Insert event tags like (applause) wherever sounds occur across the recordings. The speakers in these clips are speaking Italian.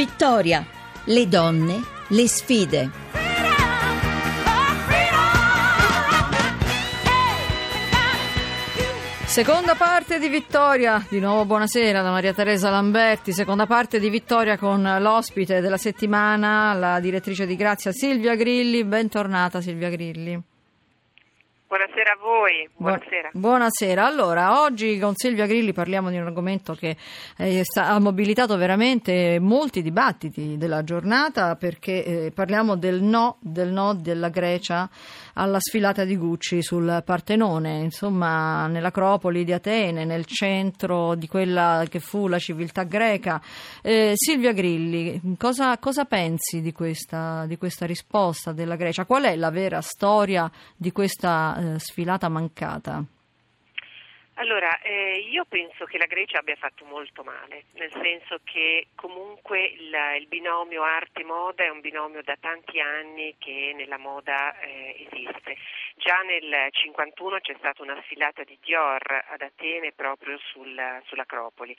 Vittoria, le donne, le sfide. Seconda parte di Vittoria, di nuovo buonasera da Maria Teresa Lamberti, seconda parte di Vittoria con l'ospite della settimana, la direttrice di Grazia Silvia Grilli, bentornata Silvia Grilli. Buonasera a voi, buonasera. Buonasera, allora oggi con Silvia Grilli parliamo di un argomento che eh, sta, ha mobilitato veramente molti dibattiti della giornata perché eh, parliamo del no, del no della Grecia alla sfilata di Gucci sul Partenone, insomma nell'Acropoli di Atene, nel centro di quella che fu la civiltà greca. Eh, Silvia Grilli, cosa, cosa pensi di questa, di questa risposta della Grecia? Qual è la vera storia di questa eh, sfilata mancata? Allora, eh, io penso che la Grecia abbia fatto molto male, nel senso che comunque il, il binomio arte-moda è un binomio da tanti anni che nella moda eh, esiste. Già nel 1951 c'è stata una sfilata di Dior ad Atene proprio sul, sull'Acropoli.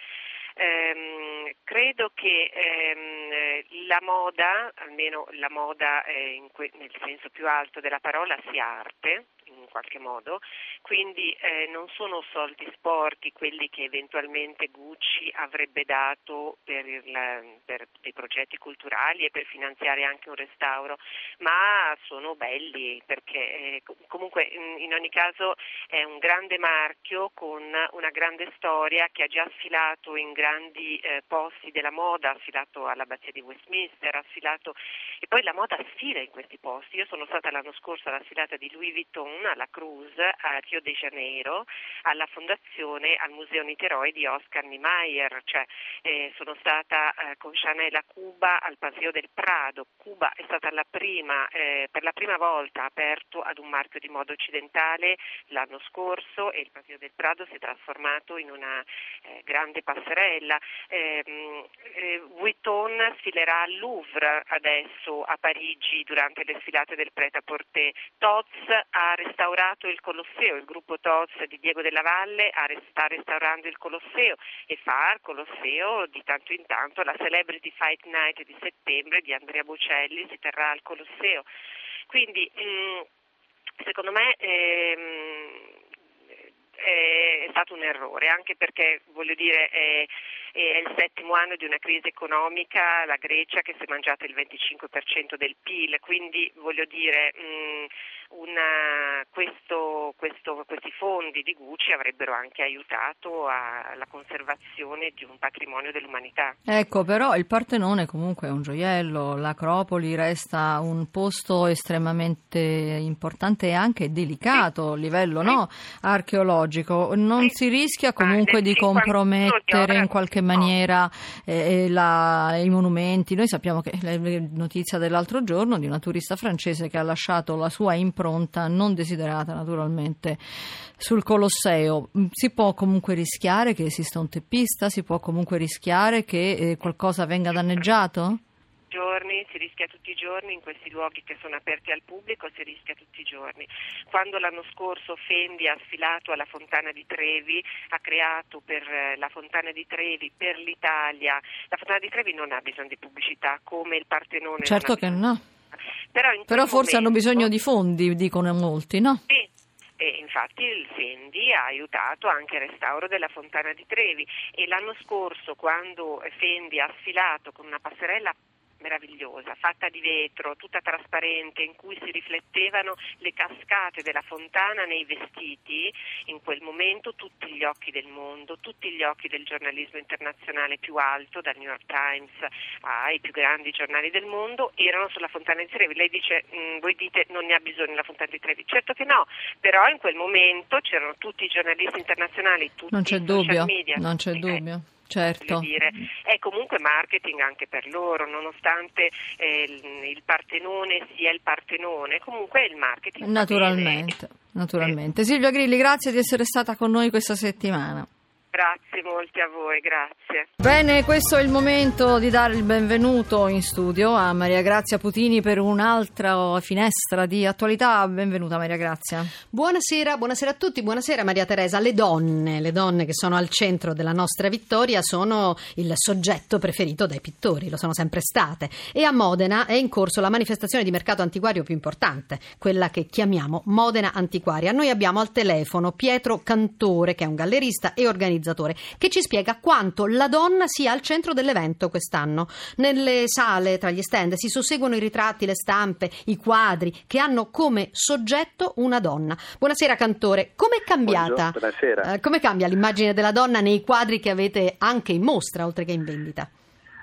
Ehm, credo che ehm, la moda, almeno la moda eh, que- nel senso più alto della parola, sia arte, in qualche modo, quindi eh, non sono soldi sporchi quelli che eventualmente Gucci avrebbe dato per, il, per, dei progetti culturali e per finanziare anche un restauro, ma sono belli perché eh, comunque in, ogni caso è un grande marchio con una grande storia che ha già sfilato in grandi eh, posti della moda, ha sfilato all'abbazia di Westminster, ha sfilato e poi la moda sfila in questi posti. Io sono stata l'anno scorso alla sfilata di Louis Vuitton alla Cruz a Rio de Janeiro alla fondazione al Museo Niteroi di Oscar Niemeyer, cioè, eh, sono stata eh, con Chanel a Cuba al Paseo del Prado. Cuba è stata la prima, eh, per la prima volta aperto ad un marchio di moda occidentale l'anno scorso e il Paseo del Prado si è trasformato in una eh, grande passerella. Ehm, eh, Vuitton sfilerà al Louvre adesso a Parigi durante le sfilate del Pret-à-Porter. Tozz ha restaurato il Colosseo, il gruppo Tozz di Diego della Valle sta restaurando il Colosseo e fa al Colosseo di tanto in tanto la Celebrity Fight Night di settembre di Andrea Bocelli si terrà al Colosseo. Quindi mm, secondo me ehm, è stato un errore, anche perché voglio dire è, è, il settimo anno di una crisi economica, la Grecia che si è mangiata il 25% del PIL, quindi voglio dire mh, una, questo, questo, questi fondi di Gucci avrebbero anche aiutato alla conservazione di un patrimonio dell'umanità. Ecco, però il Partenone comunque è un gioiello, l'Acropoli resta un posto estremamente importante e anche delicato a livello no, archeologico. Non si rischia comunque di compromettere in qualche maniera eh, la, i monumenti? Noi sappiamo che la notizia dell'altro giorno di una turista francese che ha lasciato la sua impronta impronta non desiderata naturalmente sul Colosseo. Mm, si può comunque rischiare che esista un teppista? Si può comunque rischiare che eh, qualcosa venga danneggiato? giorni, si rischia tutti i giorni in questi luoghi che sono aperti al pubblico, si rischia tutti i giorni. Quando l'anno scorso Fendi ha sfilato alla Fontana di Trevi, ha creato per eh, la Fontana di Trevi, per l'Italia, la Fontana di Trevi non ha bisogno di pubblicità come il Partenone. Certo che no. Però, Però forse momento, hanno bisogno di fondi, dicono molti, no? Sì. E infatti il Fendi ha aiutato anche il restauro della Fontana di Trevi e l'anno scorso quando Fendi ha sfilato con una passerella meravigliosa, fatta di vetro, tutta trasparente, in cui si riflettevano le cascate della fontana nei vestiti, in quel momento tutti gli occhi del mondo, tutti gli occhi del giornalismo internazionale più alto, dal New York Times ai più grandi giornali del mondo, erano sulla fontana di Trevi. Lei dice, mm, voi dite non ne ha bisogno la fontana di Trevi. Certo che no, però in quel momento c'erano tutti i giornalisti internazionali, tutti i dubbio, media. Non c'è eh, dubbio. Certo. È comunque marketing anche per loro, nonostante eh, il, il, Partenone sia il Partenone, comunque è il marketing. Naturalmente, naturalmente. Eh. Silvia Grilli, grazie di essere stata con noi questa settimana. Grazie. Molti a voi, grazie. Bene, questo è il momento di dare il benvenuto in studio a Maria Grazia Putini per un'altra finestra di attualità. Benvenuta Maria Grazia. Buonasera, buonasera a tutti, buonasera Maria Teresa. Le donne, le donne che sono al centro della nostra vittoria sono il soggetto preferito dai pittori, lo sono sempre state. E a Modena è in corso la manifestazione di mercato antiquario più importante, quella che chiamiamo Modena Antiquaria. Noi abbiamo al telefono Pietro Cantore, che è un gallerista e organizzatore, che ci spiega quanto la donna sia al centro dell'evento quest'anno. Nelle sale, tra gli stand, si susseguono i ritratti, le stampe, i quadri che hanno come soggetto una donna. Buonasera Cantore, com'è cambiata? Buonasera. Eh, come cambia l'immagine della donna nei quadri che avete anche in mostra, oltre che in vendita?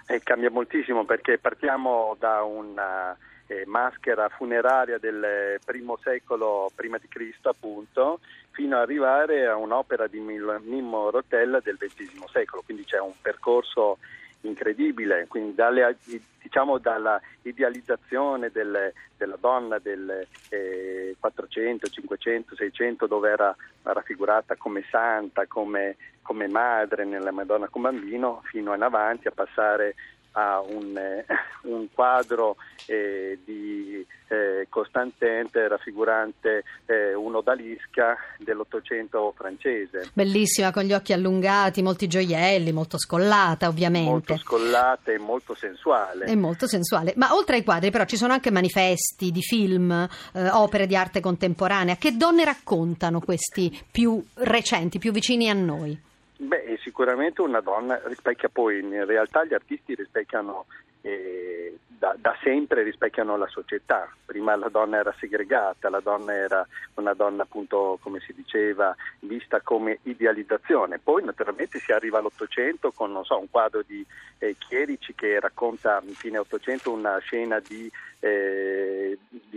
Eh, cambia moltissimo perché partiamo da una eh, maschera funeraria del primo secolo prima di Cristo, appunto, fino ad arrivare a un'opera di Mimmo Rotella del XX secolo, quindi c'è un percorso incredibile, quindi dalle, diciamo dalla idealizzazione delle, della donna del eh, 400, 500, 600 dove era raffigurata come santa, come, come madre nella Madonna con bambino, fino in avanti a passare a un, eh, un quadro eh, di eh, Costantente raffigurante eh, un'odalisca dell'Ottocento francese. Bellissima, con gli occhi allungati, molti gioielli, molto scollata ovviamente. Molto scollata e molto sensuale. E molto sensuale. Ma oltre ai quadri però ci sono anche manifesti di film, eh, opere di arte contemporanea. Che donne raccontano questi più recenti, più vicini a noi? Beh, sicuramente una donna rispecchia poi, in realtà gli artisti rispecchiano eh, da, da, sempre rispecchiano la società. Prima la donna era segregata, la donna era una donna appunto, come si diceva, vista come idealizzazione. Poi naturalmente si arriva all'Ottocento con so, un quadro di eh, Chierici che racconta in fine Ottocento una scena di, eh,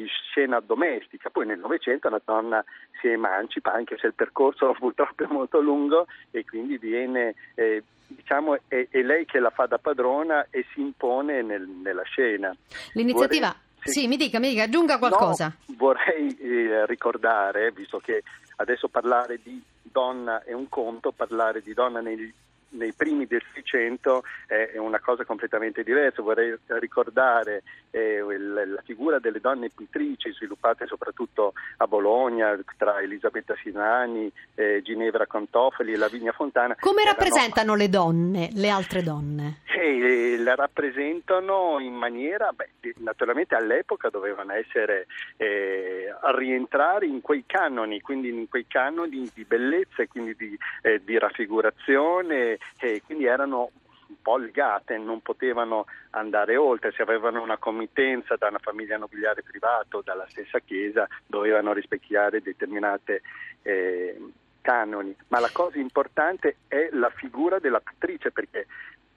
di, scena domestica. Poi nel Novecento la donna si emancipa, anche se il percorso (laughs) purtroppo è molto lungo e quindi viene... Eh, diciamo, è, è, lei che la fa da padrona e si impone nel, nella scena. L'iniziativa... Vorrei... Sì. sì, mi dica, mi dica, aggiunga qualcosa. No, vorrei eh, ricordare, visto che adesso parlare di donna è un conto, parlare di donna negli nei primi del Seicento è una cosa completamente diversa. Vorrei ricordare eh, la figura delle donne pittrici sviluppate soprattutto a Bologna tra Elisabetta Sinani, eh, Ginevra Contofoli e Lavinia Fontana. Come rappresentano le donne, le altre donne? Eh, la rappresentano in maniera, beh, naturalmente all'epoca dovevano essere eh, a rientrare in quei canoni, quindi in quei canoni di bellezza e quindi di, eh, di raffigurazione e quindi erano un po' legate, non potevano andare oltre, se avevano una committenza da una famiglia nobiliare privata o dalla stessa Chiesa dovevano rispecchiare determinate eh, canoni, ma la cosa importante è la figura della pittrice perché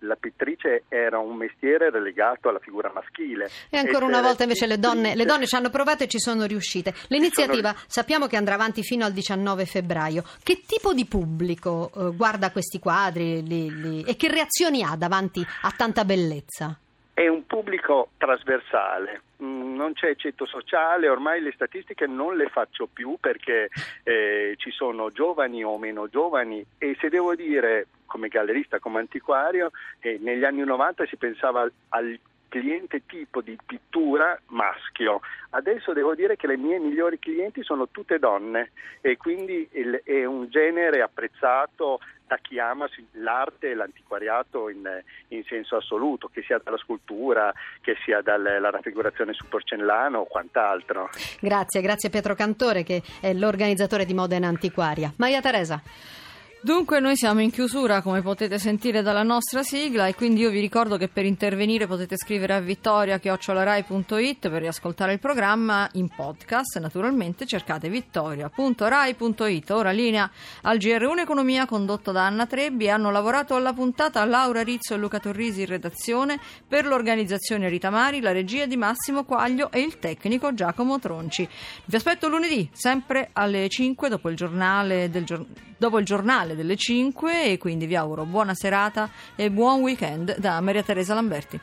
la pittrice era un mestiere relegato alla figura maschile. E ancora una volta invece le donne, le donne, ci hanno provato e ci sono riuscite. L'iniziativa sono... sappiamo che andrà avanti fino al 19 febbraio. Che tipo di pubblico eh, guarda questi quadri li, li, e che reazioni ha davanti a tanta bellezza? È un pubblico trasversale, mm, non c'è ceto sociale, ormai le statistiche non le faccio più perché eh, ci sono giovani o meno giovani e se devo dire come gallerista, come antiquario, eh, negli anni 90 si pensava al, al cliente tipo di pittura maschio. Adesso devo dire che le mie migliori clienti sono tutte donne e quindi il, è un genere apprezzato da chi ama l'arte e l'antiquariato in, in, senso assoluto, che sia dalla scultura, che sia dalla raffigurazione su porcellano o quant'altro. Grazie, grazie Pietro Cantore che è l'organizzatore di Modena Antiquaria. Maria Teresa. Dunque noi siamo in chiusura come potete sentire dalla nostra sigla e quindi io vi ricordo che per intervenire potete scrivere a vittoria.rai.it per riascoltare il programma in podcast. Naturalmente cercate vittoria.rai.it ora linea al GR1 Economia condotto da Anna Trebbi. Hanno lavorato alla puntata Laura Rizzo e Luca Torrisi in redazione per l'organizzazione Rita Mari la regia di Massimo Quaglio e il tecnico Giacomo Tronci. Vi aspetto lunedì sempre alle 5 dopo il giornale del dopo il giornale delle 5 e quindi vi auguro buona serata e buon weekend da Maria Teresa Lamberti.